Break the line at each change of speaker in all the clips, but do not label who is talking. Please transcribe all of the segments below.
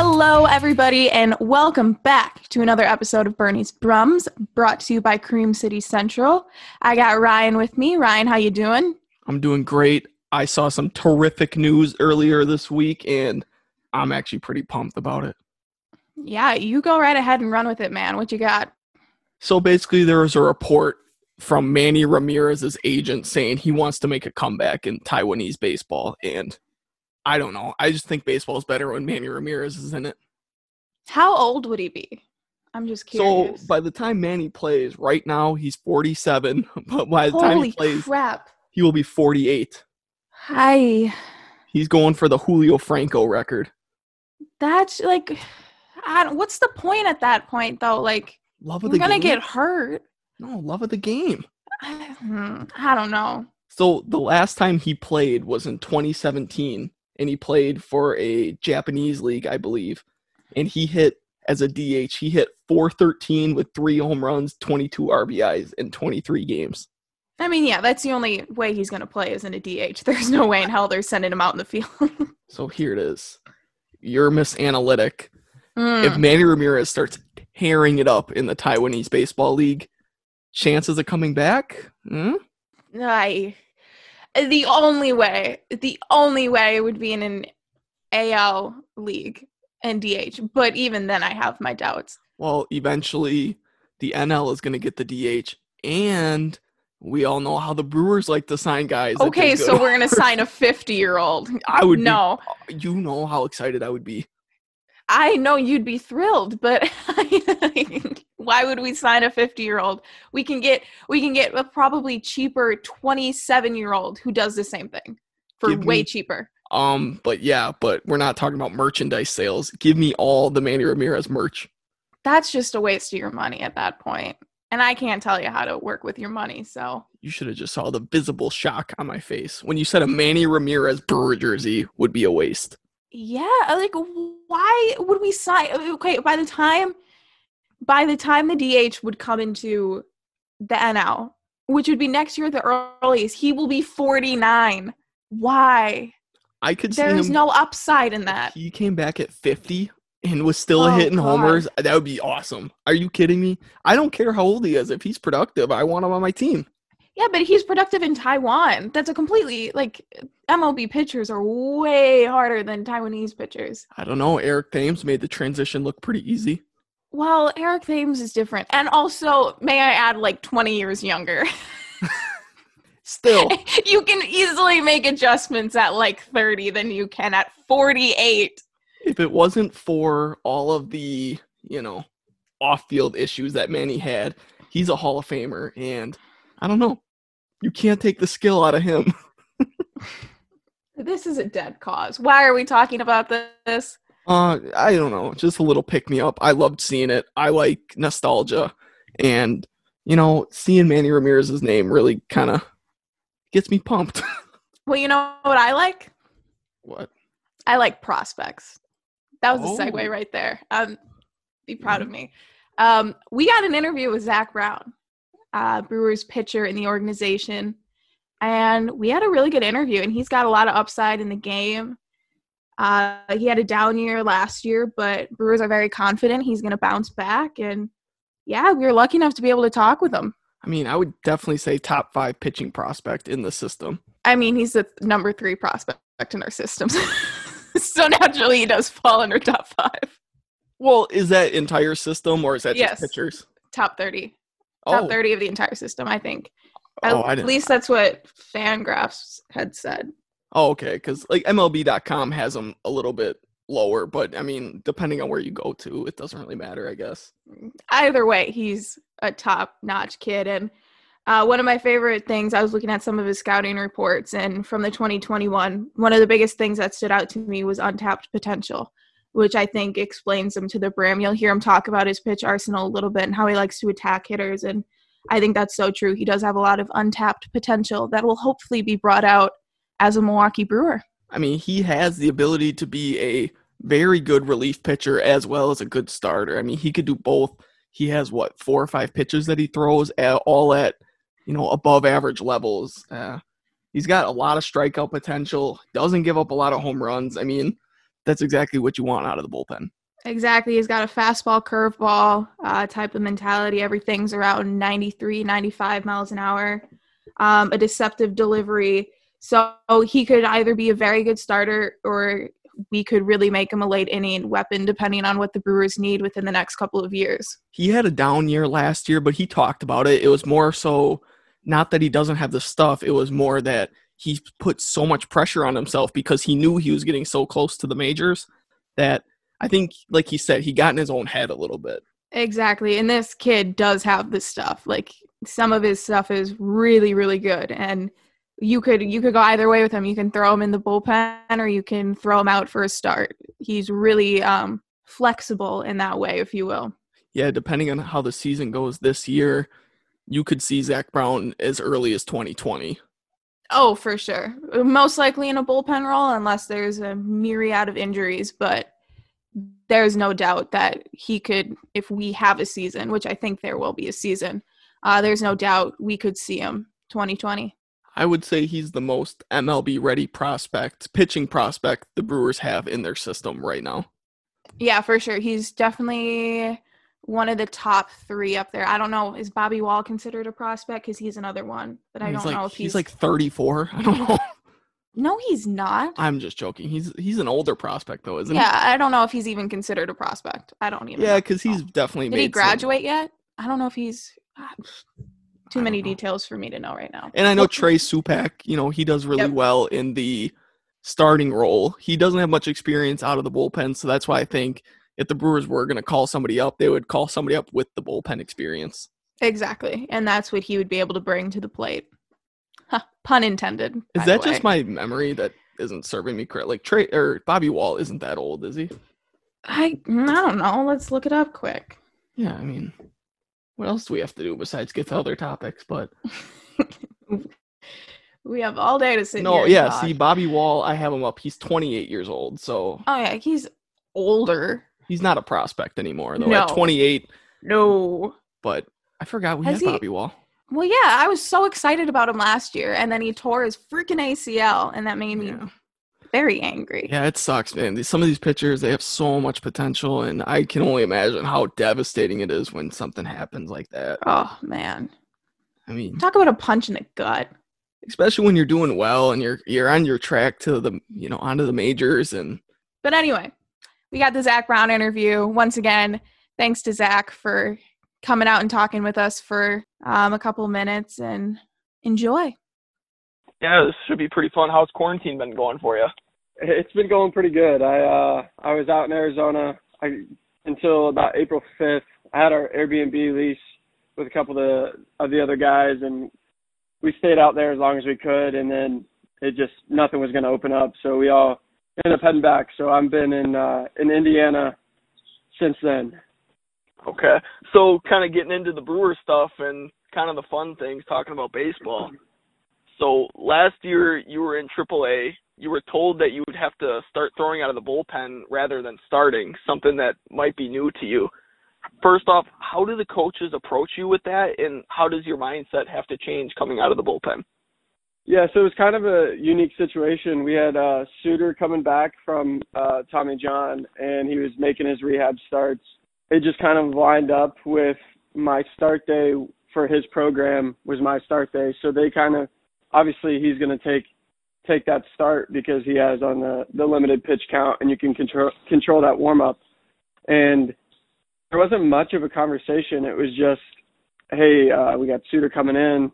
Hello, everybody, and welcome back to another episode of Bernie's Bums, brought to you by Cream City Central. I got Ryan with me. Ryan, how you doing?
I'm doing great. I saw some terrific news earlier this week, and I'm actually pretty pumped about it.
Yeah, you go right ahead and run with it, man. What you got?
So basically, there was a report from Manny Ramirez's agent saying he wants to make a comeback in Taiwanese baseball, and I don't know. I just think baseball is better when Manny Ramirez is in it.
How old would he be? I'm just curious.
So by the time Manny plays, right now he's 47, but by the time he plays,
crap.
he will be 48.
Hi.
He's going for the Julio Franco record.
That's like, I don't, what's the point at that point, though? Like,
Love of
you're to
game.
get hurt.
no love of the game.
Hmm, I don't know.
So the last time he played was in 2017, and he played for a Japanese league, I believe. And he hit as a DH. He hit 413 with three home runs, 22 RBIs in 23 games.
I mean, yeah, that's the only way he's going to play is in a DH. There's no way in hell they're sending him out in the field.
So here it is. You're Miss Analytic.
Hmm.
If Manny Ramirez starts tearing it up in the Taiwanese baseball league, chances of coming back? Hmm?
I the only way, the only way would be in an AL league and DH. But even then, I have my doubts.
Well, eventually the NL is going to get the DH, and we all know how the Brewers like to sign guys.
Okay, so we're gonna sign a fifty-year-old.
I would be-
no.
You know how excited I would be.
I know you'd be thrilled, but why would we sign a 50 year old? We can get we can get a probably cheaper 27 year old who does the same thing for
Give
way
me-
cheaper.
Um, but yeah, but we're not talking about merchandise sales. Give me all the Manny Ramirez merch.
That's just a waste of your money at that point. And I can't tell you how to work with your money, so
You should have just saw the visible shock on my face when you said a Manny Ramirez Brewer jersey would be a waste.
Yeah, like why would we sign okay, by the time by the time the DH would come into the NL, which would be next year at the earliest, he will be 49. Why?
I could see
There's no upside in that.
He came back at 50 and was still
Oh,
hitting
God.
homers. That would be awesome. Are you kidding me? I don't care how old he is. If he's productive, I want him on my team.
Yeah, but he's productive in Taiwan. That's a completely like MLB pitchers are way harder than Taiwanese pitchers.
I don't know. Eric Thames made the transition look pretty easy.
Well, Eric Thames is different. And also, may I add, like 20 years younger.
Still,
you can easily make adjustments at like 30 than you can at 48.
if it wasn't for all of the, you know, off field issues that Manny had, he's a Hall of Famer. And I don't know. You can't take the skill out of him.
This is a dead cause. Why are we talking about this?
Uh, I don't know. Just a little pick me up. I loved seeing it. I like nostalgia. And, you know, seeing Manny Ramirez's name really kind of gets me pumped.
Well, you know what I like?
what?
I like prospects. That was a
Oh.
segue right there. Um, be proud of me. Um, we got an interview with Zack Brown, uh, Brewers pitcher in the organization, and we had a really good interview. And he's got a lot of upside in the game. Uh, he had a down year last year, but Brewers are very confident he's going to bounce back. And yeah, we were lucky enough to be able to talk with him.
I mean, I would definitely say top five pitching prospect in the system.
I mean, he's the number three prospect in our system. so naturally, he does fall under top five.
Well, is that entire system or is that
Yes.
just pitchers?
top 30 top
Oh,
30 of the entire system i think at
oh, I didn't.
least that's what fangraphs had said
Oh, okay. Because like MLB.com has them a little bit lower, but I mean, depending on where you go to, it doesn't really matter, I guess.
either way he's a top notch kid and uh, one of my favorite things i was looking at some of his scouting reports and from the 2021 one of the biggest things that stood out to me was untapped potential which i think explains him to the brim you'll hear him talk about his pitch arsenal a little bit and how he likes to attack hitters and i think that's so true he does have a lot of untapped potential that will hopefully be brought out as a milwaukee brewer
I mean, he has the ability to be a very good relief pitcher as well as a good starter. I mean, he could do both. He has what four or five pitches that he throws at all at you know above average levels. Uh, he's got a lot of strikeout potential. Doesn't give up a lot of home runs. I mean, that's exactly what you want out of the bullpen.
Exactly. He's got a fastball, curveball uh, type of mentality. Everything's around 93, 95 miles an hour. Um, a deceptive delivery. So he could either be a very good starter or we could really make him a late inning weapon depending on what the Brewers need within the next couple of years.
He had a down year last year, but he talked about it. It was more so not that he doesn't have the stuff, it was more that he put so much pressure on himself because he knew he was getting so close to the majors that I think, like he said, he got in his own head a little bit.
Exactly. And this kid does have this stuff. Like some of his stuff is really, really good. And you could you could go either way with him. You can throw him in the bullpen or you can throw him out for a start. He's really um, flexible in that way, if you will.
Yeah, depending on how the season goes this year, you could see Zack Brown as early as 2020.
Oh, for sure. Most likely in a bullpen role, unless there's a myriad of injuries. But there's no doubt that he could, if we have a season, which I think there will be a season, uh, there's no doubt we could see him 2020.
I would say he's the most MLB ready prospect, pitching prospect the Brewers have in their system right now.
Yeah, for sure. He's definitely one of the top three up there. I don't know. Is Bobby Wahl considered a prospect? Because he's another one, but I
he's
don't
like,
know if he's,
he's like 34. I don't know.
No, he's not.
I'm just joking. He's he's an older prospect though, isn't he?
yeah, I don't know if he's even considered a prospect. I don't even.
Yeah, because he's definitely
Did he
some-
graduate yet? I don't know if he's. ah, Too many
know.
details for me to know right now.
And I know Trey Supak, you know, he does really
Yep.
well in the starting role. He doesn't have much experience out of the bullpen, so that's why I think if the Brewers were going to call somebody up, they would call somebody up with the bullpen experience.
Exactly, and that's what he would be able to bring to the plate. Huh, pun intended.
Is that just my memory that isn't serving me correct? Like Trey or Bobby Wahl isn't that old, is he?
I mm, I don't know. Let's look it up quick.
Yeah, I mean, what else do we have to do besides get to other topics? But
We have all day to sit
no, yeah. See, Bobby Wahl, I have him up. He's 28 years old, so
Oh yeah, he's older.
He's not a prospect anymore. Though
No.
at 28,
No.
but I forgot we
Has
had
he-
Bobby Wahl.
Well, yeah, I was so excited about him last year, and then he tore his freaking ACL, and that made me
Yeah.
very angry.
Yeah, it sucks, man. Some of these pitchers, they have so much potential, and I can only imagine how devastating it is when something happens like that.
Oh man,
I mean,
talk about a punch in the gut.
especially when you're doing well and you're you're on your track to the you know onto the majors, and
But anyway, we got the Zack Brown interview once again. Thanks to Zack for coming out and talking with us for um, a couple minutes, and enjoy.
yeah, this should be pretty fun. How's quarantine been going for you?
It's been going pretty good. I uh I was out in Arizona I, until about April 5th. I had our Airbnb lease with a couple of the of the other guys and we stayed out there as long as we could and then it just nothing was going to open up so we all ended up heading back. So I've been in uh in Indiana since then.
Okay, so kind of getting into the Brewer stuff and kind of the fun things, talking about baseball. So last year you were in AAA. You were told that you would have to start throwing out of the bullpen rather than starting, something that might be new to you. First off, how do the coaches approach you with that, and how does your mindset have to change coming out of the bullpen?
Yeah, so it was kind of a unique situation. We had uh Suter coming back from uh Tommy John and he was making his rehab starts. It just kind of lined up with my start day for his program was my start day. So they kind of obviously he's going to take take that start because he has on the the limited pitch count and you can control control that warm up. And there wasn't much of a conversation. It was just hey, uh we got Suter coming in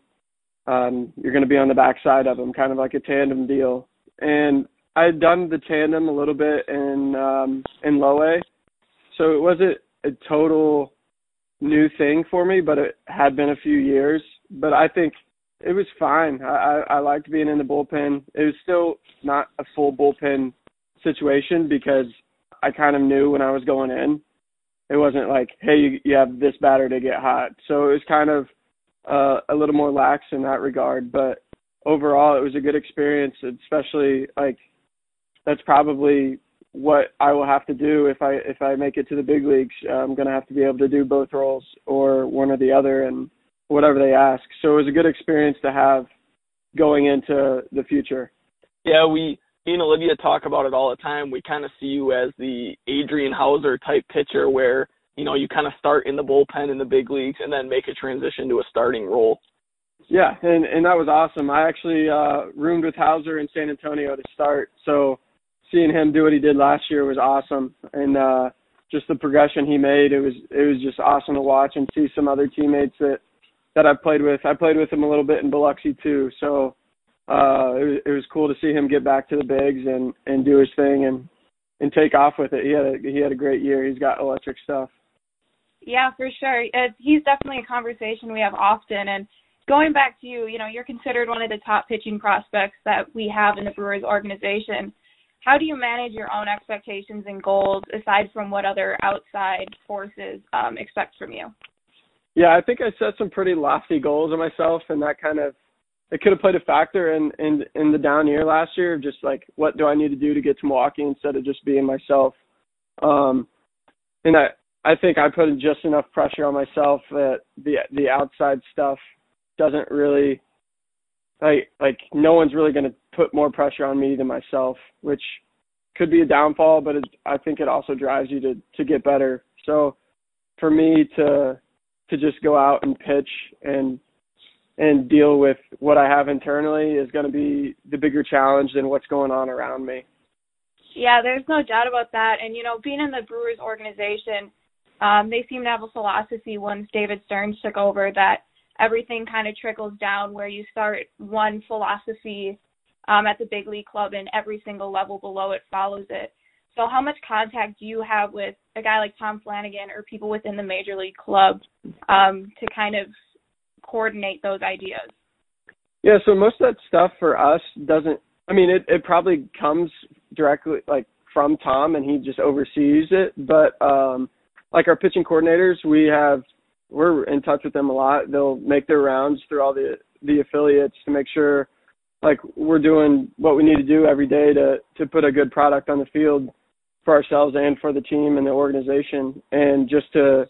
um, you're going to be on the backside of them, kind of like a tandem deal. And I had done the tandem a little bit in um, in low A, so it wasn't a total new thing for me, but it had been a few years. But I think it was fine. I, I, I liked being in the bullpen. It was still not a full bullpen situation because I kind of knew when I was going in. It wasn't like, hey, you, you have this batter to get hot. So it was kind of uh, a little more lax in that regard. But overall, it was a good experience, especially like that's probably what I will have to do if I if I make it to the big leagues. I'm to have to be able to do both roles or one or the other, and whatever they ask. So it was a good experience to have going into the future.
Yeah, we me and Olivia talk about it all the time. We kind of see you as the Adrian Houser type pitcher where, you know, you kind of start in the bullpen in the big leagues and then make a transition to a starting role.
Yeah, and and that was awesome. I actually uh roomed with Houser in San Antonio to start. So seeing him do what he did last year was awesome. And uh just the progression he made, it was it was just awesome to watch and see some other teammates that that I've played with. I played with him a little bit in Biloxi too. So uh, it was, it was cool to see him get back to the bigs and and do his thing and and take off with it. He had a he had a great year. He's got electric stuff.
Yeah, for sure. It's, he's definitely a conversation we have often. And going back to you, you know, you're considered one of the top pitching prospects that we have in the Brewers organization. How do you manage your own expectations and goals aside from what other outside forces um, expect from you?
Yeah, I think I set some pretty lofty goals of myself, and that kind of it could have played a factor in in in the down year last year. Of just like what do I need to do to get to Milwaukee instead of just being myself. Um, and I I think I put in just enough pressure on myself that the the outside stuff doesn't really like like no one's really going to put more pressure on me than myself, which could be a downfall, but it, I think it also drives you to to get better. So for me to to just go out and pitch and and deal with what I have internally is going to be the bigger challenge than what's going on around me.
Yeah, there's no doubt about that. And you know, being in the Brewers organization, um, they seem to have a philosophy once David Stearns took over that everything kind of trickles down where you start one philosophy um, at the big league club and every single level below it follows it. So how much contact do you have with a guy like Tom Flanagan or people within the major league club um, to kind of coordinate those ideas?
Yeah, so most of that stuff for us doesn't I mean it it probably comes directly like from Tom and he just oversees it, but um like our pitching coordinators, we have we're in touch with them a lot. They'll make their rounds through all the the affiliates to make sure like we're doing what we need to do every day to to put a good product on the field for ourselves and for the team and the organization and just to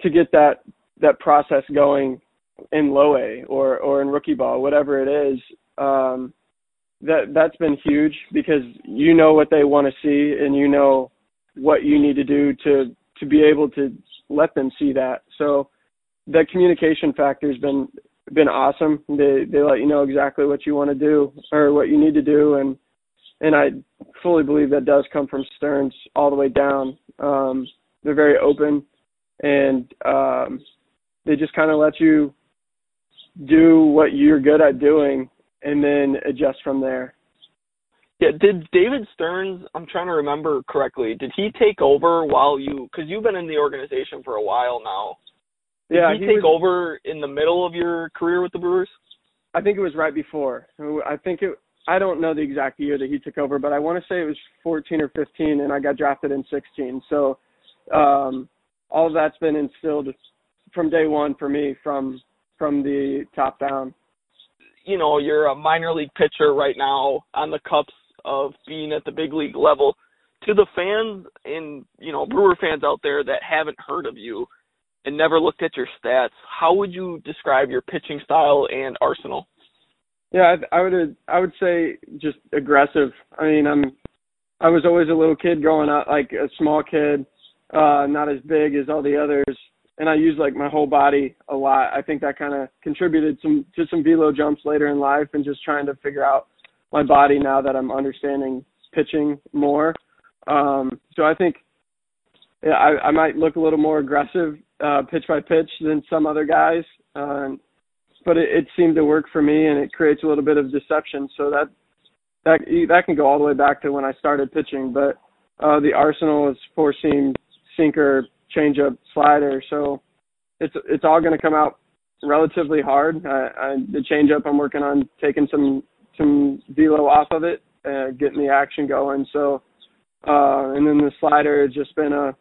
to get that that process going in low A or or in rookie ball whatever it is um that that's been huge because you know what they want to see and you know what you need to do to to be able to let them see that so that communication factor has been been awesome they they let you know exactly what you want to do or what you need to do and and I fully believe that does come from Stearns all the way down. Um, they're very open, and um, they just kind of let you do what you're good at doing, and then adjust from there.
Yeah, did David Stearns? I'm trying to remember correctly. Did he take over while you? Because you've been in the organization for a while now. Did
yeah,
he,
he
take
was,
over in the middle of your career with the Brewers?
I think it was right before. I think it I don't know the exact year that he took over, but I want to say it was 14 or 15, and I got drafted in 16. So um, all of that's been instilled from day one for me, from from the top down.
You know, you're a minor league pitcher right now on the cups of being at the big league level. To the fans and you know Brewer fans out there that haven't heard of you and never looked at your stats, how would you describe your pitching style and arsenal?
Yeah, I, I would I would say just aggressive. I mean, I'm I was always a little kid growing up, like a small kid, uh, not as big as all the others, and I used like my whole body a lot. I think that kind of contributed some to some velo jumps later in life, and just trying to figure out my body now that I'm understanding pitching more. Um, so I think yeah, I, I might look a little more aggressive uh, pitch by pitch than some other guys. Uh, but it, it seemed to work for me, and it creates a little bit of deception. So that that that can go all the way back to when I started pitching. But uh, the arsenal is four seam, sinker, changeup, slider. So it's it's all going to come out relatively hard. I, I, the changeup, I'm working on taking some some velo off of it, uh, getting the action going. So uh, and then the slider has just been a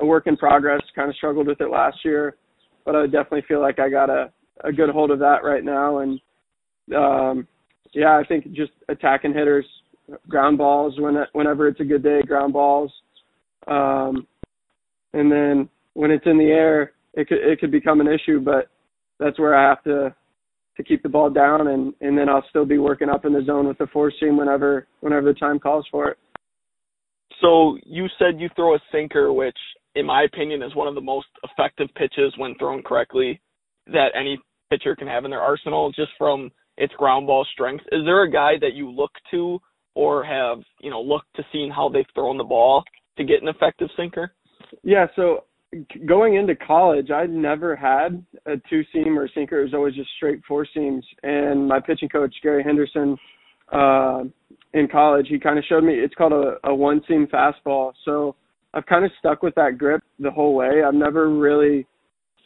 a work in progress. Kind of struggled with it last year, but I definitely feel like I got a a good hold of that right now. And um, yeah, I think just attacking hitters, ground balls when whenever it's a good day, ground balls. Um, and then when it's in the air, it could it could become an issue, but that's where I have to to keep the ball down, and and then I'll still be working up in the zone with the four seam whenever whenever the time calls for it.
So you said you throw a sinker, which in my opinion is one of the most effective pitches when thrown correctly that any pitcher can have in their arsenal, just from its ground ball strength. Is there a guy that you look to or have you know looked to seeing how they've thrown the ball to get an effective sinker?
Yeah, so going into college, I never had a two seam or sinker. It was always just straight four seams. And my pitching coach Gary Henderson uh, in college, he kind of showed me it's called a, a one seam fastball. So I've kind of stuck with that grip the whole way. I've never really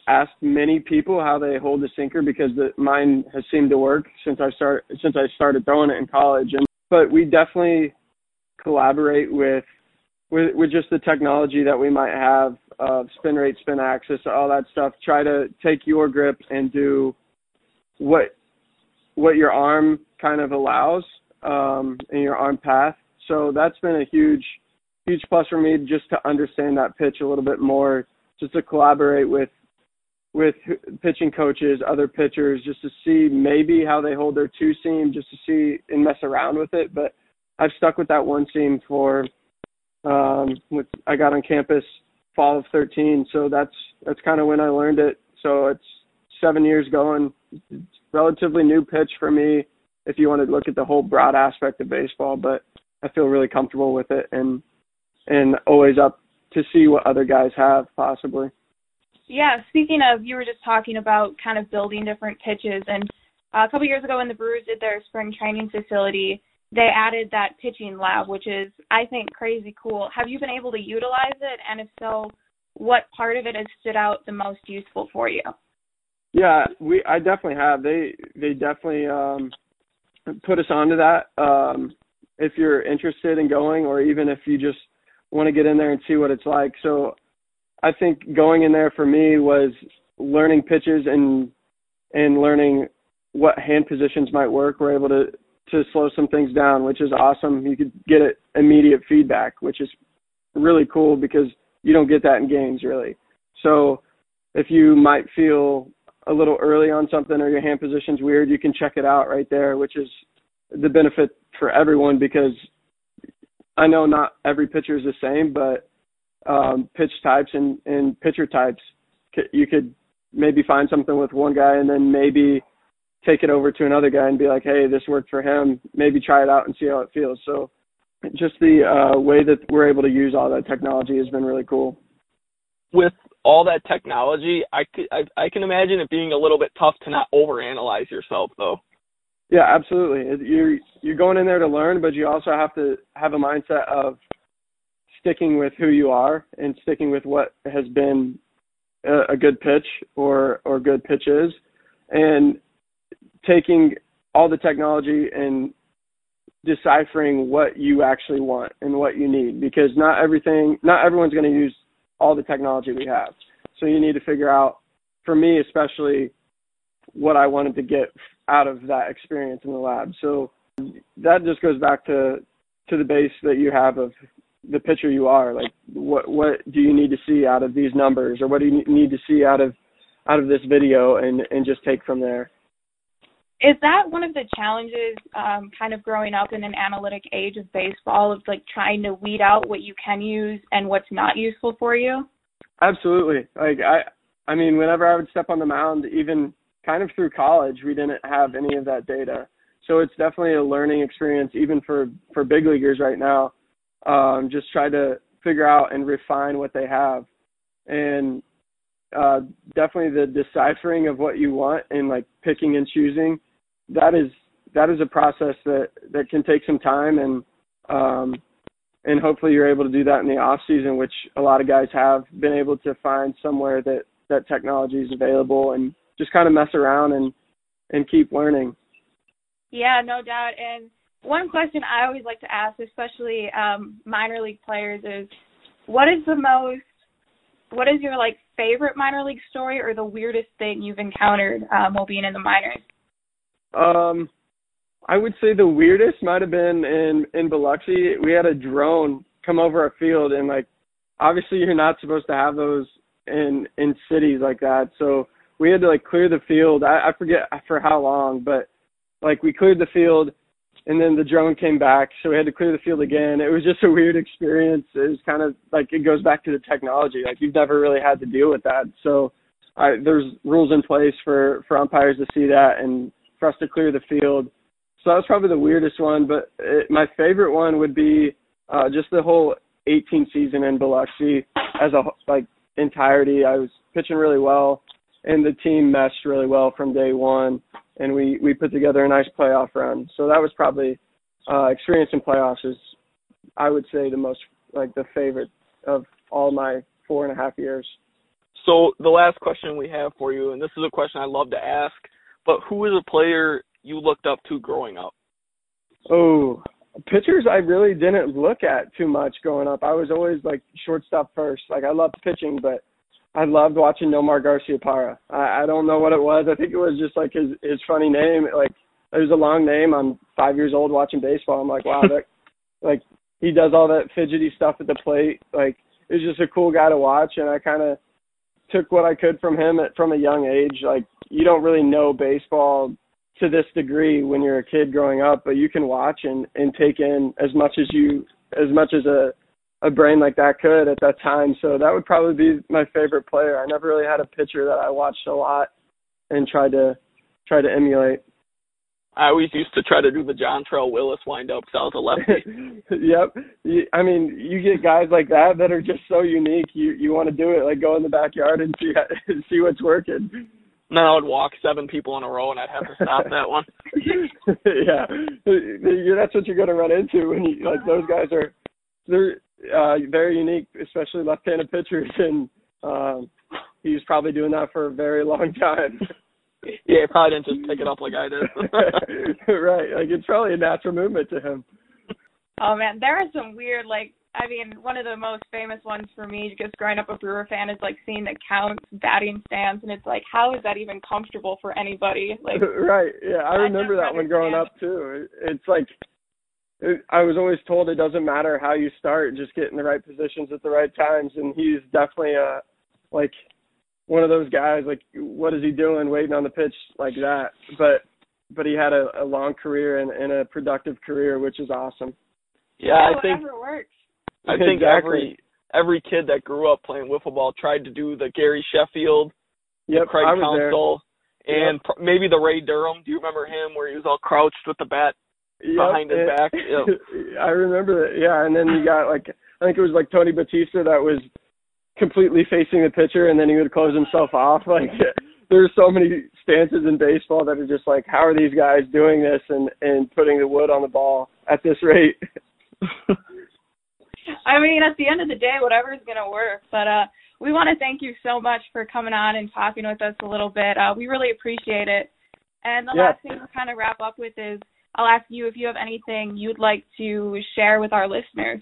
asked many people how they hold the sinker because the, mine has seemed to work since I start since I started throwing it in college. And but we definitely collaborate with with with just the technology that we might have of spin rate, spin axis, all that stuff. Try to take your grip and do what what your arm kind of allows um, in your arm path. So that's been a huge huge plus for me just to understand that pitch a little bit more, just to collaborate with with pitching coaches, other pitchers, just to see maybe how they hold their two seam, just to see and mess around with it. But I've stuck with that one seam for um, with I got on campus fall of 13, so that's that's kind of when I learned it. So it's seven years going. Relatively new pitch for me if you want to look at the whole broad aspect of baseball, but I feel really comfortable with it and and always up to see what other guys have possibly.
Yeah, speaking of, you were just talking about kind of building different pitches, and uh, a couple years ago when the Brewers did their spring training facility, they added that pitching lab, which is I think crazy cool. Have you been able to utilize it, and if so, what part of it has stood out the most useful for you?
Yeah, we I definitely have. They they definitely um, put us onto that. Um, if you're interested in going, or even if you just want to get in there and see what it's like. So I think going in there for me was learning pitches and and learning what hand positions might work. We're able to to slow some things down, which is awesome. You could get it immediate feedback, which is really cool because you don't get that in games really. So if you might feel a little early on something or your hand position's weird, you can check it out right there, which is the benefit for everyone because I know not every pitcher is the same, but um, pitch types and, and pitcher types, you could maybe find something with one guy and then maybe take it over to another guy and be like, hey, this worked for him. Maybe try it out and see how it feels. So just the uh, way that we're able to use all that technology has been really cool.
With all that technology, I, could, I, I can imagine it being a little bit tough to not overanalyze yourself, though.
Yeah, absolutely. You're you're going in there to learn, but you also have to have a mindset of sticking with who you are and sticking with what has been a, a good pitch or or good pitches, and taking all the technology and deciphering what you actually want and what you need because not everything not everyone's going to use all the technology we have. So you need to figure out for me especially what i wanted to get out of that experience in the lab. So that just goes back to to the base that you have of the pitcher you are like what what do you need to see out of these numbers or what do you need to see out of out of this video and and just take from there
is that one of the challenges um, kind of growing up in an analytic age of baseball of like trying to weed out what you can use and what's not useful for you?
Absolutely. Like i i mean whenever i would step on the mound even kind of through college we didn't have any of that data. So it's definitely a learning experience even for for big leaguers right now um, just try to figure out and refine what they have. And uh, definitely the deciphering of what you want and like picking and choosing that is that is a process that that can take some time and um and hopefully you're able to do that in the off season which a lot of guys have been able to find somewhere that that technology is available and just kind of mess around and and keep learning.
Yeah no doubt. And one question i always like to ask especially um minor league players is what is the most what is your like favorite minor league story or the weirdest thing you've encountered um, while being in the minors
um, I would say the weirdest might have been in in Biloxi. We had a drone come over our field, and like obviously you're not supposed to have those in in cities like that. So we had to like clear the field. I, I forget for how long, but like we cleared the field and then the drone came back, so we had to clear the field again. It was just a weird experience. It was kind of like it goes back to the technology. Like you've never really had to deal with that. So I, there's rules in place for for umpires to see that and for us to clear the field. So that was probably the weirdest one. But it, my favorite one would be uh, just the whole 18 season in Biloxi as a like entirety. I was pitching really well, and the team meshed really well from day one and we we put together a nice playoff run. So that was probably uh, experience in playoffs is I would say the most like the favorite of all my four and a half years.
So the last question we have for you, and this is a question I love to ask, but who is a player you looked up to growing up?
Oh, pitchers I really didn't look at too much growing up. I was always like shortstop first. Like I loved pitching, but I loved watching Nomar Garcia Garciaparra. I, I don't know what it was. I think it was just like his his funny name. Like it was a long name. I'm five years old watching baseball. I'm like, wow, that like he does all that fidgety stuff at the plate. Like it was just a cool guy to watch, and I kind of took what I could from him at, from a young age. Like you don't really know baseball to this degree when you're a kid growing up, but you can watch and and take in as much as you as much as a a brain like that could at that time. So that would probably be my favorite player. I never really had a pitcher that I watched a lot and tried to try to emulate.
I always used to try to do the Dontrelle Willis wind up because I was a lefty.
yep. I mean, you get guys like that that are just so unique. You you want to do it, like go in the backyard and see see what's working.
And then I would walk seven people in a row, and I'd have to stop that one.
yeah, that's what you're going to run into when you like those guys are. They're uh, very unique, especially left-handed pitchers, and um, he's probably doing that for a very long time.
yeah, he probably didn't just pick it up like I did.
right, like it's probably a natural movement to him.
Oh man, there are some weird like I mean, one of the most famous ones for me, just growing up a Brewer fan, is like seeing the Counsell's, batting stance, and it's like, how is that even comfortable for anybody? Like,
right? Yeah, I, I remember that one growing up too. It's like I was always told it doesn't matter how you start, just get in the right positions at the right times. And he's definitely a like one of those guys. Like, what is he doing, waiting on the pitch like that? But but he had a, a long career and, and a productive career, which is awesome.
Yeah, I oh, think
works.
I think exactly. every every kid that grew up playing wiffle ball tried to do the Gary Sheffield,
yep,
Craig Counsell,
and
pr- maybe the Ray Durham. Do you remember him where he was all crouched with the bat
yep,
behind his
and,
back. Yep.
I remember that. Yeah, and then you got like I think it was like Tony Batista that was completely facing the pitcher, and then he would close himself off. Like there's so many stances in baseball that are just like, how are these guys doing this and and putting the wood on the ball at this rate?
I mean, at the end of the day, whatever is gonna work. But uh, we want to thank you so much for coming on and talking with us a little bit. Uh, we really appreciate it. And the
yeah.
last thing to kind of wrap up with is I'll ask you if you have anything you'd like to share with our listeners.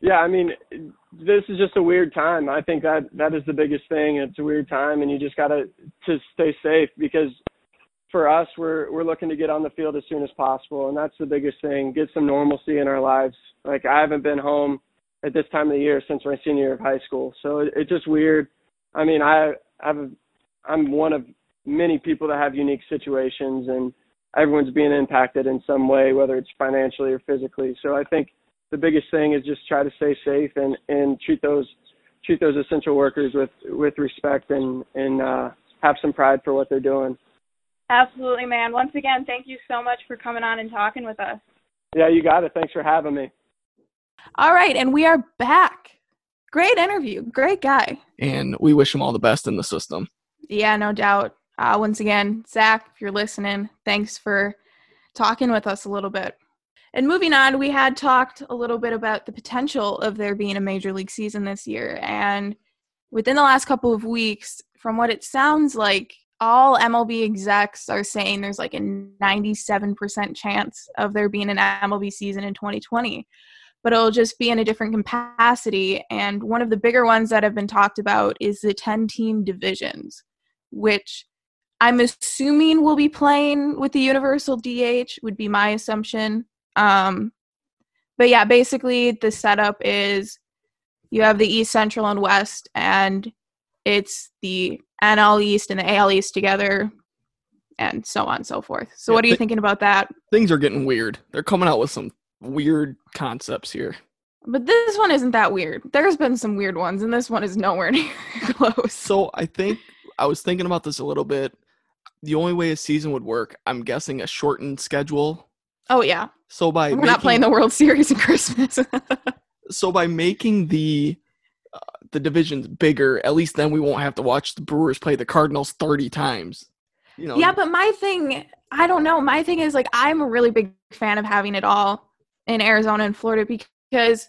Yeah, I mean, this is just a weird time. I think that that is the biggest thing. It's a weird time, and you just gotta to stay safe because for us, we're we're looking to get on the field as soon as possible, and that's the biggest thing. Get some normalcy in our lives. Like I haven't been home at this time of the year since my senior year of high school, so it, it's just weird. I mean, I I've I'm one of many people that have unique situations, and everyone's being impacted in some way, whether it's financially or physically. So I think the biggest thing is just try to stay safe and and treat those treat those essential workers with with respect and and uh, have some pride for what they're doing.
Absolutely, man. Once again, thank you so much for coming on and talking with us.
Yeah, you got it. Thanks for having me.
All right, and we are back. Great interview. Great guy.
And we wish him all the best in the system.
Yeah, no doubt. Uh, once again, Zack, if you're listening, thanks for talking with us a little bit. And moving on, we had talked a little bit about the potential of there being a major league season this year. And within the last couple of weeks, from what it sounds like, all MLB execs are saying there's like a 97% chance of there being an MLB season in 2020. But it'll just be in a different capacity. And one of the bigger ones that have been talked about is the 10 team divisions, which I'm assuming we'll be playing with the universal DH would be my assumption. Um, but yeah, basically the setup is you have the East, Central, and West, and it's the NL East and the AL East together, and so on and so forth. So, yeah, what are you th- thinking about that?
Things are getting weird. They're coming out with some weird concepts here.
But this one isn't that weird. There's been some weird ones, and this one is nowhere near close.
So I think I was thinking about this a little bit. The only way a season would work, I'm guessing, a shortened schedule.
Oh yeah.
So by
we're making, not playing the World Series in Christmas.
so by making the the divisions bigger, at least then we won't have to watch the Brewers play the Cardinals 30 times.
You know. Yeah, but my thing, I don't know. My thing is like I'm a really big fan of having it all in Arizona and Florida because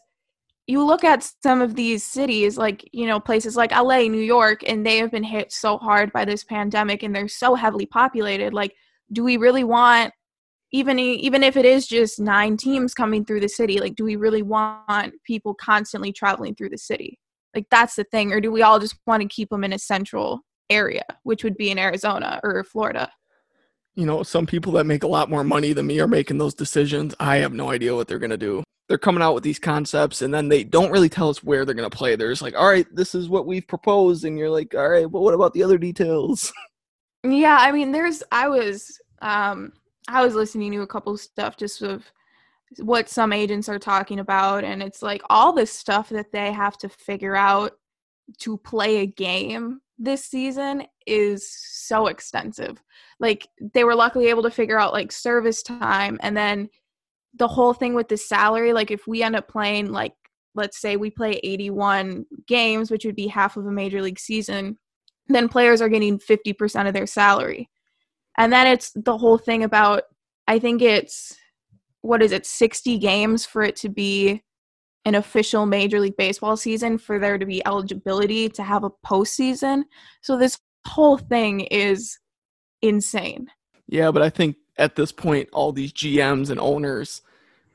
you look at some of these cities like you know places like LA, New York and they have been hit so hard by this pandemic and they're so heavily populated like do we really want even even if it is just nine teams coming through the city like do we really want people constantly traveling through the city like that's the thing or do we all just want to keep them in a central area which would be in Arizona or Florida
you know some people that make a lot more money than me are making those decisions i have no idea what they're going to do they're coming out with these concepts and then they don't really tell us where they're going to play. They're just like, all right, this is what we've proposed. And you're like, all right, but what about the other details?
Yeah. I mean, there's, I was, um, I was listening to a couple stuff just of what some agents are talking about. And it's like all this stuff that they have to figure out to play a game this season is so extensive. Like they were luckily able to figure out like service time and then the whole thing with the salary, like if we end up playing like let's say we play 81 games, which would be half of a major league season, then players are getting 50% of their salary. And then it's the whole thing about I think it's what is it 60 games for it to be an official major league baseball season for there to be eligibility to have a postseason. So this whole thing is insane.
Yeah, but I think at this point all these GMs and owners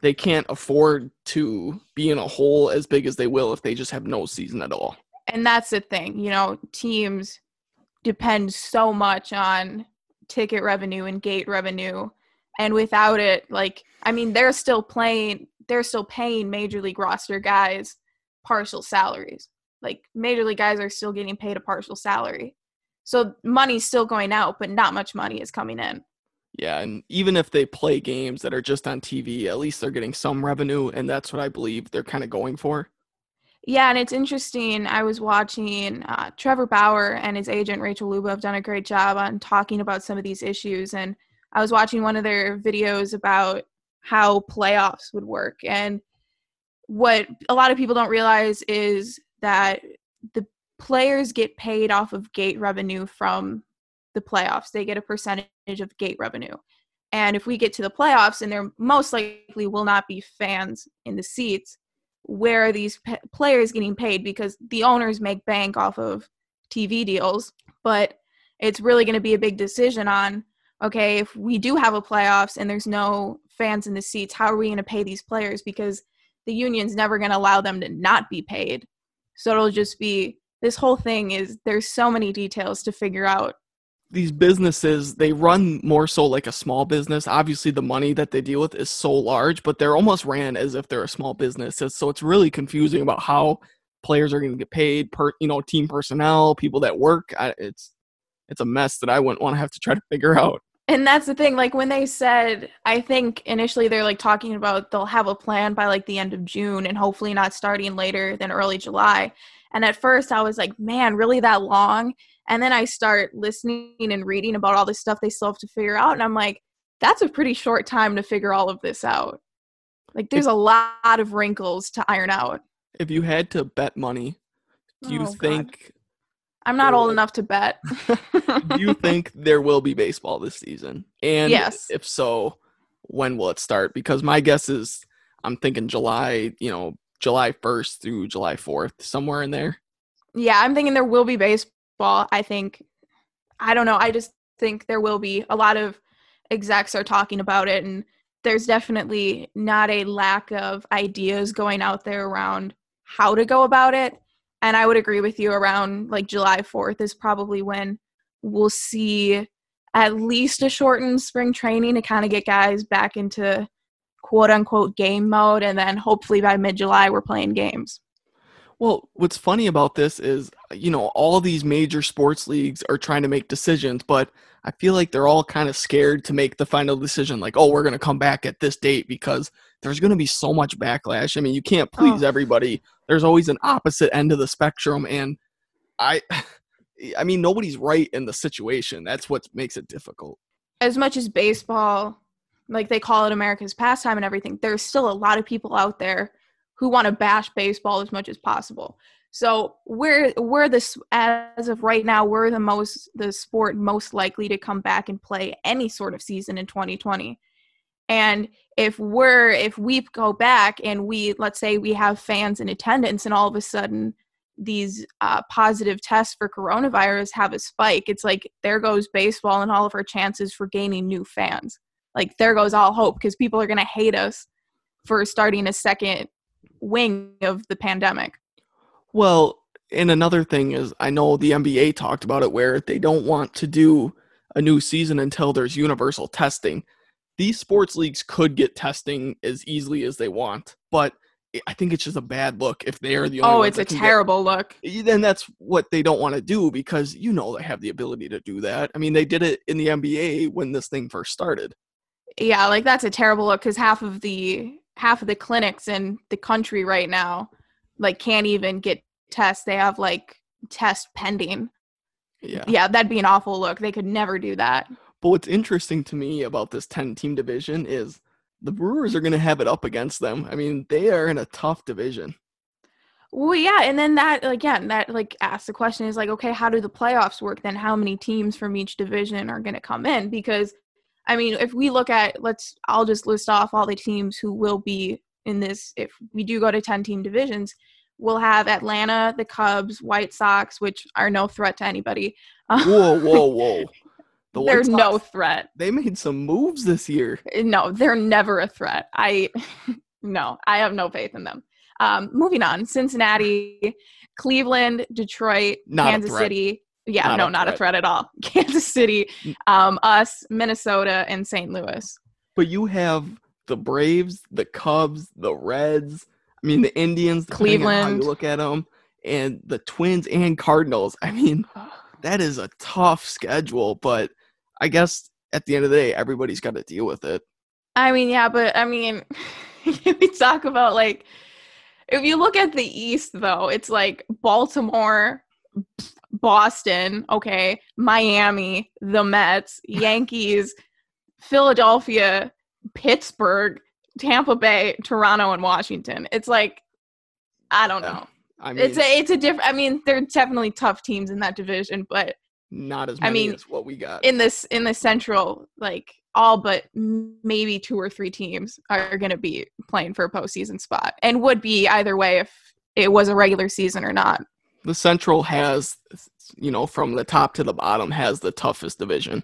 they can't afford to be in a hole as big as they will if they just have no season at all.
And that's the thing, you know, teams depend so much on ticket revenue and gate revenue. And without it, like, I mean, they're still playing, they're still paying major league roster guys partial salaries. Like, major league guys are still getting paid a partial salary. So money's still going out, but not much money is coming in.
Yeah, and even if they play games that are just on TV, at least they're getting some revenue, and that's what I believe they're kind of going for.
Yeah, and it's interesting. I was watching uh, Trevor Bauer and his agent Rachel Luba have done a great job on talking about some of these issues, and I was watching one of their videos about how playoffs would work, and what a lot of people don't realize is that the players get paid off of gate revenue from the playoffs. They get a percentage of gate revenue. And if we get to the playoffs and there most likely will not be fans in the seats, where are these players getting paid? Because the owners make bank off of TV deals, but it's really going to be a big decision on okay, if we do have a playoffs and there's no fans in the seats, how are we going to pay these players? Because the union's never going to allow them to not be paid. So it'll just be this whole thing is there's so many details to figure out.
These businesses they run more so like a small business. Obviously the money that they deal with is so large but they're almost ran as if they're a small business. So it's really confusing about how players are going to get paid per you know team personnel people that work. I, it's it's a mess that i wouldn't want to have to try to figure out
and that's the thing like when they said i think initially they're like talking about they'll have a plan by like the end of june and hopefully not starting later than early july and at first i was like man really that long and then I start listening and reading about all this stuff they still have to figure out. And I'm like, that's a pretty short time to figure all of this out. Like, there's a lot of wrinkles to iron out.
If you had to bet money, do you oh, think. God.
I'm not old enough to bet.
do you think there will be baseball this season? And yes. if so, when will it start? Because my guess is I'm thinking July, you know, July 1st through July 4th, somewhere in there.
Yeah, I'm thinking there will be baseball baseball, I think, I don't know, I just think there will be a lot of execs are talking about it, and there's definitely not a lack of ideas going out there around how to go about it. And I would agree with you around like July 4th is probably when we'll see at least a shortened spring training to kind of get guys back into quote unquote game mode. And then hopefully by mid July, we're playing games.
Well, what's funny about this is, you know, all these major sports leagues are trying to make decisions, but I feel like they're all kind of scared to make the final decision like, oh, we're going to come back at this date because there's going to be so much backlash. I mean, you can't please
Oh.
everybody. There's always an opposite end of the spectrum and I I mean, nobody's right in the situation. That's what makes it difficult.
as much as baseball, like they call it America's pastime and everything, there's still a lot of people out there who want to bash baseball as much as possible. So we're we're this as of right now, we're the most the sport most likely to come back and play any sort of season in 2020. And if we're if we go back and we let's say we have fans in attendance and all of a sudden these uh, positive tests for coronavirus have a spike, it's like there goes baseball and all of our chances for gaining new fans. Like there goes all hope because people are going to hate us for starting a second wing of the pandemic.
Well, and another thing is, I know the NBA talked about it where they don't want to do a new season until there's universal testing. These sports leagues could get testing as easily as they want, but I think it's just a bad look if they're the only
Oh, it's a
can get-
terrible look.
then that's what they don't want to do because you know they have the ability to do that. I mean, they did it in the NBA when this thing first started.
Yeah, like that's a terrible look because half of the half of the clinics in the country right now like can't even get tests. They have like test pending.
Yeah.
Yeah, that'd be an awful look. They could never do that.
But what's interesting to me about this 10 team division is the Brewers are going to have it up against them. I mean, they are in a tough division.
Well, yeah, and then that again, that like asks the question is like, okay, how do the playoffs work? Then how many teams from each division are going to come in? Because, I mean, if we look at, let's, I'll just list off all the teams who will be in this. If we do go to ten team divisions, we'll have Atlanta, the Cubs, White Sox, which are no threat to anybody.
Whoa, whoa, whoa. The
They're no
Sox,
threat.
They made some moves this year.
No, they're never a threat. I, no, I have no faith in them. Um, moving on, Cincinnati, Cleveland, Detroit,
Not
Kansas. City. Yeah,
Not
no,
a
not a
threat.
at all. Kansas City,
Mm.
um, us, Minnesota, and St. Louis.
But you have the Braves, the Cubs, the Reds. I mean, the Indians. depending on How
Cleveland.
you look at them, and the Twins and Cardinals. I mean, that is a tough schedule. But I guess at the end of the day, everybody's got to deal with it.
I mean, yeah, but I mean, we talk about like, if you look at the East, though, it's like Baltimore, Boston, okay, Miami, the Mets, Yankees, Philadelphia, Pittsburgh, Tampa Bay, Toronto, and Washington. It's like, I don't know.
I mean,
It's a, it's a different. I mean, they're definitely tough teams in that division, but
not as
I mean,
as what we got.
in this in the Central, like all but maybe two or three teams are going to be playing for a postseason spot, and would be either way if it was a regular season or not.
the Central has, you know, from the top to the bottom, has the toughest division.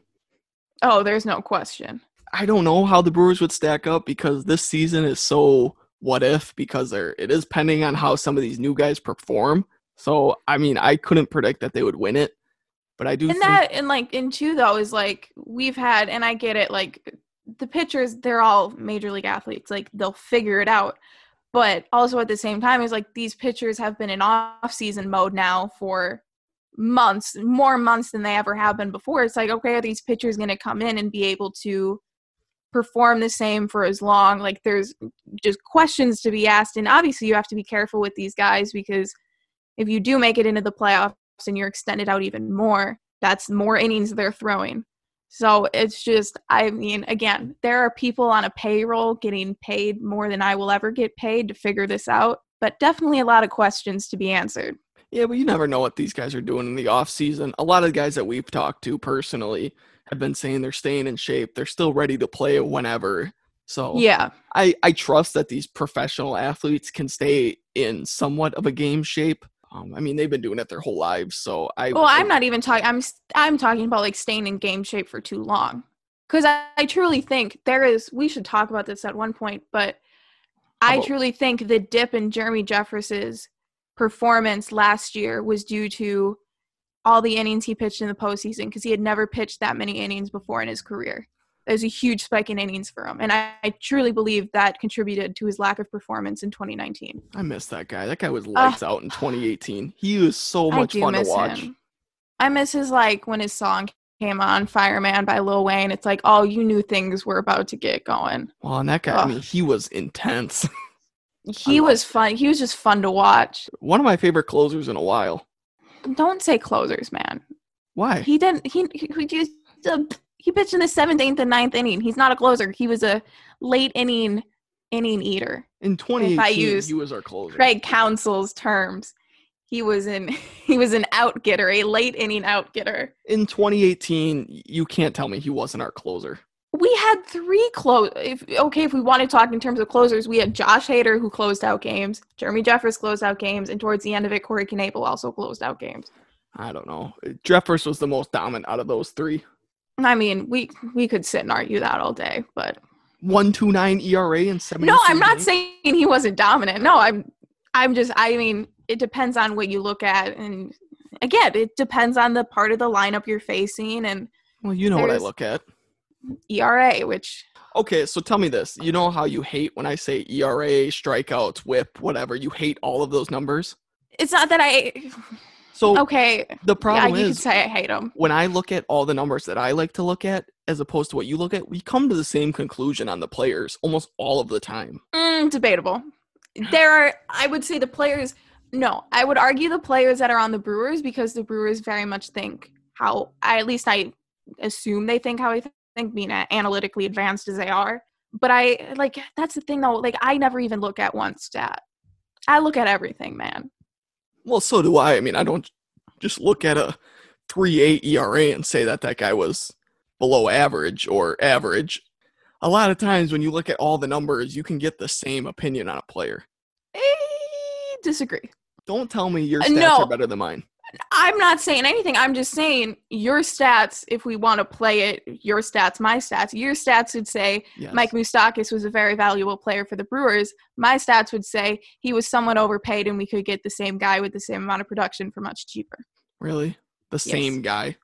Oh, there's no question.
I don't know how the Brewers would stack up because this season is so what if because they're it is pending on how some of these new guys perform. So I mean, I couldn't predict that they would win it, but I do.
And
think,
that and like in two though is like we've had and I get it like the pitchers they're all major league athletes like they'll figure it out. But also at the same time is like these pitchers have been in off season mode now for months, more months than they ever have been before. It's like okay, are these pitchers going to come in and be able to perform the same for as long? Like there's just questions to be asked and obviously you have to be careful with these guys because if you do make it into the playoffs and you're extended out even more, that's more innings they're throwing. So it's just, I mean, again, there are people on a payroll getting paid more than I will ever get paid to figure this out, but definitely a lot of questions to be answered.
yeah, but you never know what these guys are doing in the off season. A lot of the guys that we've talked to personally have been saying they're staying in shape. They're still ready to play whenever. So
Yeah.
I, I trust that these professional athletes can stay in somewhat of a game shape. Um, I mean, they've been doing it their whole lives, so I.
Well, I'm not even talking. I'm I'm talking about like staying in game shape for too long, because I, I truly think there is. We should talk about this at one point, but I
about-
truly think the dip in Jeremy Jeffress's performance last year was due to all the innings he pitched in the postseason because he had never pitched that many innings before in his career. There's a huge spike in innings for him, and I, I truly believe that contributed to his lack of performance in 2019.
I miss that guy. That guy was lights out in 2018. He was so much fun to
miss
watch.
him. I miss his like when his song came on, "Fireman" by Lil Wayne. It's like, oh, you knew things were about to get going.
Well, and that guy, I mean, he was intense.
He was fun. He was just fun to watch.
One of my favorite closers in a while.
Don't say closers, man.
Why?
He didn't. He he, he just uh, he pitched in the seventh, eighth, and ninth inning. He's not a closer. He was a late inning inning eater.
in 2018,
I use
he was our closer.
Craig Counsell's terms. He was in he was an out getter, a late inning out getter.
In 2018, you can't tell me he wasn't our closer.
We had three close. If okay, if we want to talk in terms of closers, we had Josh Hader who closed out games, Jeremy Jeffress closed out games, and towards the end of it, Corey Knebel also closed out games.
I don't know. Jeffress was the most dominant out of those three.
I mean, we we could sit and argue that all day, but
129 ERA and 70.
no, I'm not saying he wasn't dominant. No, I'm I'm just I mean, it depends on what you look at and again, it depends on the part of the lineup you're facing and
Well, you know what I look at.
ERA, which
Okay, so tell me this. You know how you hate when I say ERA, strikeouts, whip, whatever. You hate all of those numbers.
it's not that I
So
okay.
the problem
yeah, you
is
could say I hate him.
when I look at all the numbers that I like to look at, as opposed to what you look at, we come to the same conclusion on the players almost all of the time.
Mm, debatable. There are, I would say, the players. No, I would argue the players that are on the Brewers because the Brewers very much think how. I, at least I assume they think how I think, being analytically advanced as they are. But I like that's the thing though. Like I never even look at one stat. I look at everything, man.
Well, so do I. I mean, I don't just look at a 3.8 ERA and say that that guy was below average or average. A lot of times when you look at all the numbers, you can get the same opinion on a player.
Eh, disagree.
Don't tell me your
Uh,
stats
no.
are better than mine.
I'm not saying anything. I'm just saying your stats. If we want to play it, your stats, my stats. Your stats would say
Yes.
Mike Moustakas was a very valuable player for the Brewers. My stats would say he was somewhat overpaid and we could get the same guy with the same amount of production for much cheaper.
Really? The same guy.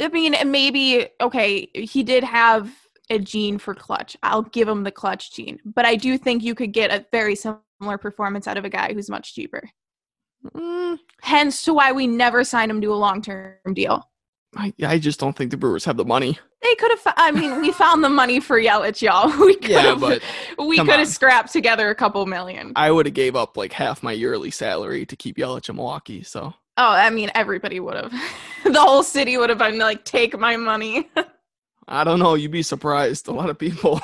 I mean, maybe, okay, he did have a gene for clutch. I'll give him the clutch gene. But I do think you could get a very similar performance out of a guy who's much cheaper.
Mm,
Hence to why we never signed him to a long term deal.
I, I just don't think the Brewers have the money.
They could have. I mean, we found the money for Yelich, y'all. We could
Yeah,
have.
but
we could have scrapped together a couple million.
I would have gave up like half my yearly salary to keep Yelich in Milwaukee. So
Oh, I mean, everybody would have. the whole city would have been like, "Take my money."
I don't know. You'd be surprised. A lot of people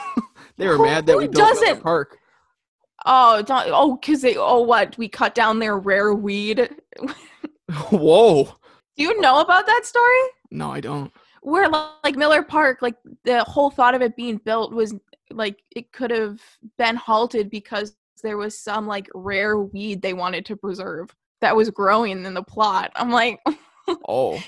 they were
Who-
mad that we built
doesn't?
Park.
Oh, don't. Oh, because they. Oh, what? We cut down their rare weed.
Whoa.
Do you know about that story?
No, I don't.
Where li- like Miller Park, like the whole thought of it being built was like it could have been halted because there was some like rare weed they wanted to preserve that was growing in the plot. I'm like,
Oh,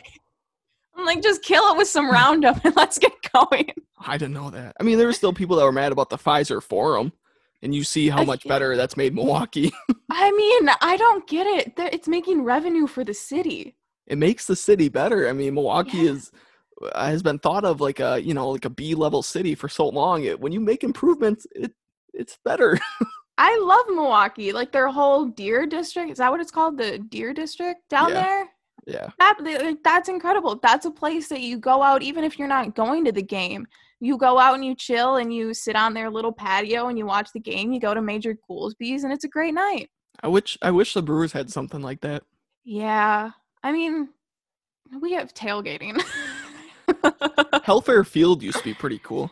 I'm like, just kill it with some Roundup and let's get going.
I didn't know that. I mean, there were still people that were mad about the Fiserv Forum, and you see how much better that's made Milwaukee.
I mean, I don't get it. It's making revenue for the city.
it makes the city better. I mean, Milwaukee
Yeah.
is has been thought of like a you know like a B level city for so long. It, when you make improvements, it it's better.
I love Milwaukee. Like their whole Deer District. Is that what it's called? The Deer District down
Yeah.
there?
yeah,
That like, that's incredible. That's a place that you go out even if you're not going to the game. You go out and you chill and you sit on their little patio and you watch the game. You go to Major Goolsby's and it's a great night.
I wish I wish the Brewers had something like that.
Yeah. I mean, we have tailgating.
Helfaer Field used to be pretty cool.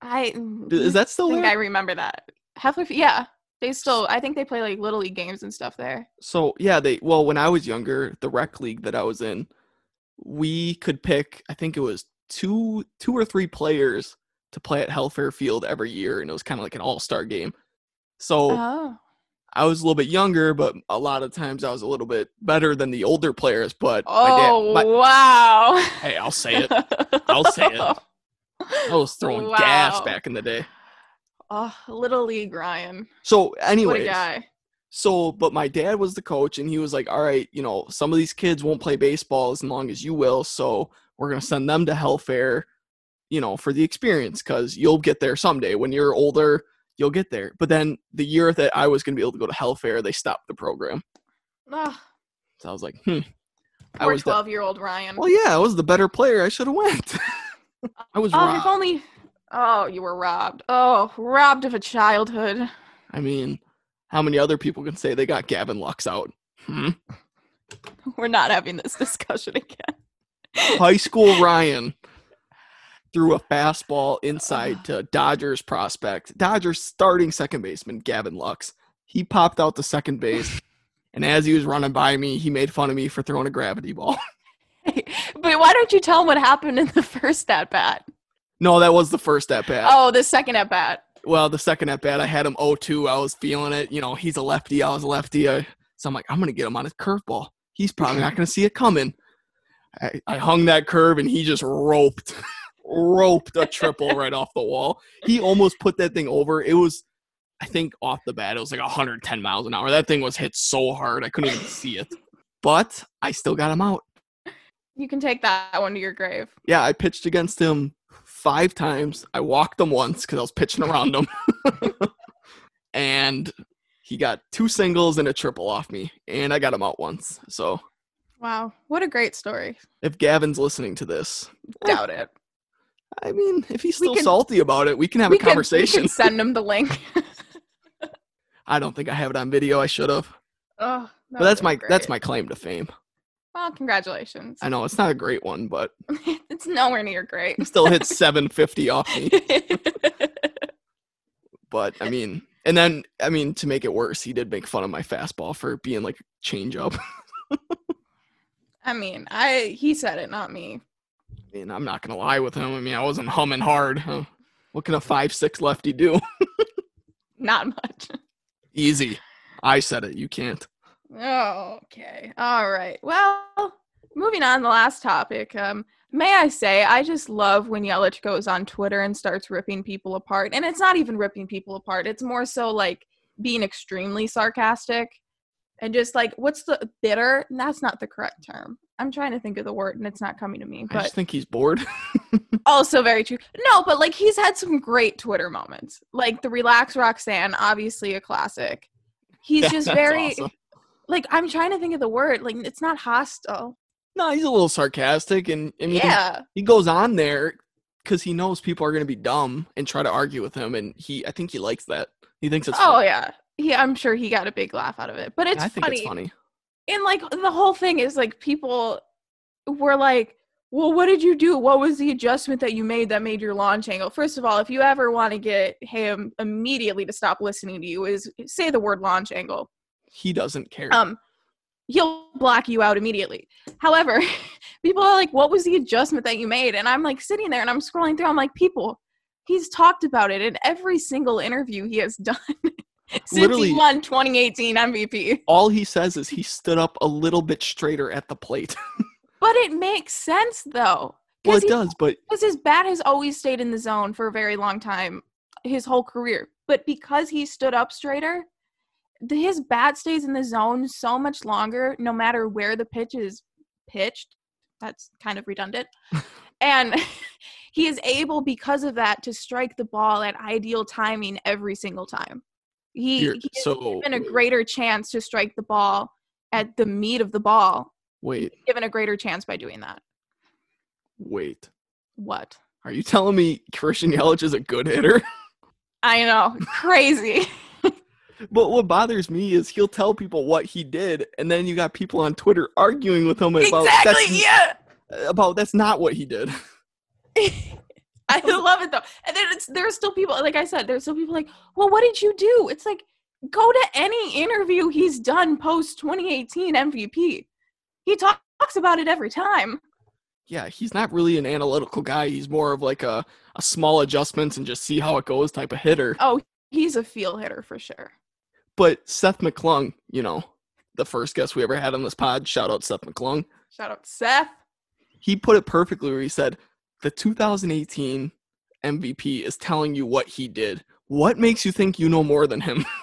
I
Is that still
think I remember that. Helfaer, yeah, they still. I think they play like little league games and stuff there.
So yeah, they well when I was younger, the rec league that I was in, we could pick. I think it was two two or three players to play at Helfaer Field every year, and it was kind of like an all star game. So
Oh,
I was a little bit younger, but a lot of times I was a little bit better than the older players. But my dad,
oh
my-
wow!
hey, I'll say it. I'll say it. I was throwing gas back in the day.
Oh, little league Ryan.
So,
What a
anyways,
guy.
so but my dad was the coach, and he was like, "All right, you know, some of these kids won't play baseball as long as you will, so we're gonna send them to Helfaer, you know, for the experience because you'll get there someday. When you're older, you'll get there. But then the year that I was going to be able to go to Helfaer, they stopped the program.
Ugh,
So I was like, hmm. I
poor
was the,
twelve-year-old Ryan.
well, yeah, I was the better player. I should have went. I was
oh, if
robbed.
only. Oh, you were robbed. Oh, robbed of a childhood.
I mean, how many other people can say they got Gavin Lux out? Hmm?
We're not having this discussion again.
High school Ryan threw a fastball inside to Dodgers prospect. Dodgers starting second baseman Gavin Lux. He popped out to second base, and as he was running by me, he made fun of me for throwing a gravity ball.
but why don't you tell him what happened in the first at bat?
no, that was the first at bat.
Oh, the second at bat.
Well, the second at bat, I had him 0-2. I was feeling it. You know, he's a lefty. I was a lefty. I, so I'm like, I'm gonna get him on his curveball. He's probably not gonna see it coming. I, I hung that curve, and he just roped, roped a triple right off the wall. He almost put that thing over. It was, I think, off the bat, it was like 110 miles an hour. That thing was hit so hard I couldn't even see it. But I still got him out.
You can take that one to your grave.
Yeah, I pitched against him five times. I walked him once because I was pitching around him. and he got two singles and a triple off me. And I got him out once. So
Wow, what a great story.
if Gavin's listening to this, eh.
Doubt it.
I mean, if he's still
can-
salty about it, we can have
we
a
can- we
conversation.
can send him the link.
I don't think I have it on video. I should have.
oh,
But that's my that's my claim to fame.
Well, congratulations.
I know it's not a great one, but
it's nowhere near great.
still hit 750 off me. But I mean, and then I mean to make it worse, he did make fun of my fastball for being like a changeup.
I mean, I he said it, not me.
I mean, I'm not gonna lie with him. I mean, I wasn't humming hard. Huh? What can a five six lefty do?
Not much.
Easy. I said it. You can't.
Oh, okay. All right. Well, moving on, the last topic. Um, may I say, I just love when Yelich goes on Twitter and starts ripping people apart. And it's not even ripping people apart, it's more so like being extremely sarcastic and just like, what's the bitter? That's not the correct term. I'm trying to think of the word and it's not coming to me,
I just think he's bored.
also very true. No, but like he's had some great Twitter moments, like the Relax Roxanne, obviously a classic. He's
Yeah,
just very
awesome.
like I'm trying to think of the word. Like it's not hostile.
No, he's a little sarcastic, and I mean,
yeah,
he goes on there because he knows people are gonna be dumb and try to argue with him, and he, I think he likes that. He thinks it's.
oh
funny.
yeah, yeah. I'm sure he got a big laugh out of it. But it's
I think
funny.
it's funny.
and like the whole thing is like people were like well what did you do what was the adjustment that you made that made your launch angle first of all if you ever want to get him immediately to stop listening to you is say the word launch angle
He doesn't care.
um he'll block you out immediately however people are like what was the adjustment that you made and i'm like sitting there and i'm scrolling through i'm like people he's talked about it in every single interview he has done since
Literally-
he won 2018 mvp
All he says is he stood up a little bit straighter at the plate.
But it makes sense though.
well, it does, but because
his bat has always stayed in the zone for a very long time, his whole career. But because he stood up straighter, the, his bat stays in the zone so much longer, no matter where the pitch is pitched. That's kind of redundant. and he is able, because of that, to strike the ball at ideal timing every single time. He,
You're-
he
so
given a greater chance to strike the ball at the meat of the ball
wait,
given a greater chance by doing that.
wait.
What?
Are you telling me Christian Yelich is a good hitter?
I know, crazy.
But what bothers me is he'll tell people what he did, and then you got people on Twitter arguing with him about
exactly.
that's,
Yeah.
about that's not what he did.
I love it though. And then it's there's still people like I said, there's still people like, well, what did you do? It's like go to any interview he's done post 2018 MVP. He talk- talks about it every time.
Yeah, he's not really an analytical guy. He's more of like a, a small adjustments and just see how it goes type of hitter.
Oh, he's a feel hitter for sure.
But Seth McClung, you know, the first guest we ever had on this pod, shout out Seth McClung.
Shout out Seth.
He put it perfectly where he said the 2018 MVP is telling you what he did. What makes you think you know more than him?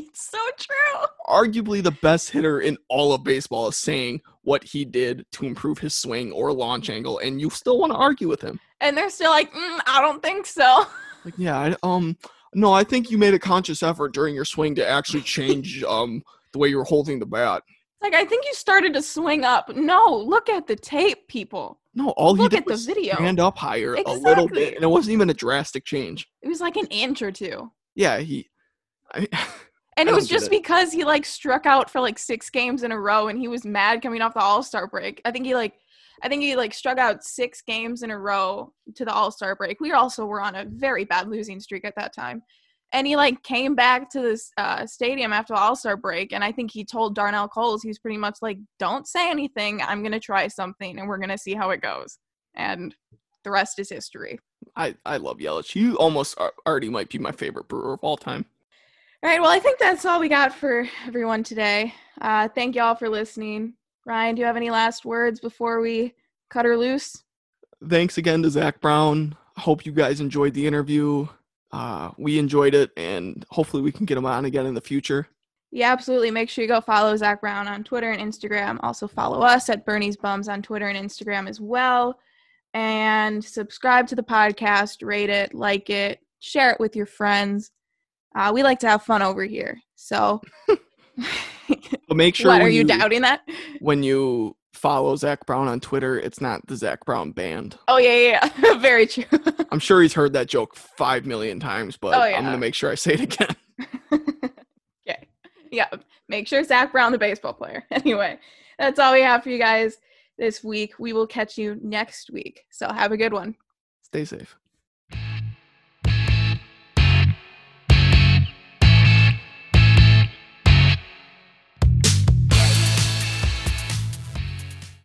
It's so true.
arguably the best hitter in all of baseball is saying what he did to improve his swing or launch angle, and you still want to argue with him.
and they're still like, mm, I don't think so.
Like, yeah, I, um, no, I think you made a conscious effort during your swing to actually change um the way you were holding the bat.
Like I think you started to swing up. No, look at the tape, people.
No, all he did
at the
was
video.
stand up higher a little bit, and it wasn't even a drastic change.
It was like an inch or two.
Yeah, he. I,
And
I
it was just because he like struck out for like six games in a row and he was mad coming off the All Star break. I think he like I think he like struck out six games in a row to the All Star break. We also were on a very bad losing streak at that time. And he like came back to this uh, stadium after the All Star break, and I think he told Darnell Coles he was pretty much like, "Don't say anything. I'm gonna try something, and we're gonna see how it goes." And the rest is history.
I, I love Yelich. You almost are, already might be my favorite brewer of all time.
All right. Well, I think that's all we got for everyone today. Uh, thank y'all for listening. Ryan, do you have any last words before we cut her loose?
Thanks again to Zack Brown. Hope you guys enjoyed the interview. Uh, we enjoyed it, and hopefully we can get him on again in the future.
Yeah, absolutely. Make sure you go follow Zack Brown on Twitter and Instagram. Also follow us at Bernie's Bums on Twitter and Instagram as well. And subscribe to the podcast, rate it, like it, share it with your friends. Uh, we like to have fun over here. So,
make sure
what are you doubting that?
when you follow Zack Brown on Twitter, it's not the Zac Brown band.
Oh yeah, yeah, yeah. very true.
I'm sure he's heard that joke five million times, but
Oh,
I'm gonna make sure I say it again.
okay. Yeah. Make sure Zack Brown, the baseball player. Anyway, that's all we have for you guys this week. We will catch you next week. So have a good one.
Stay safe.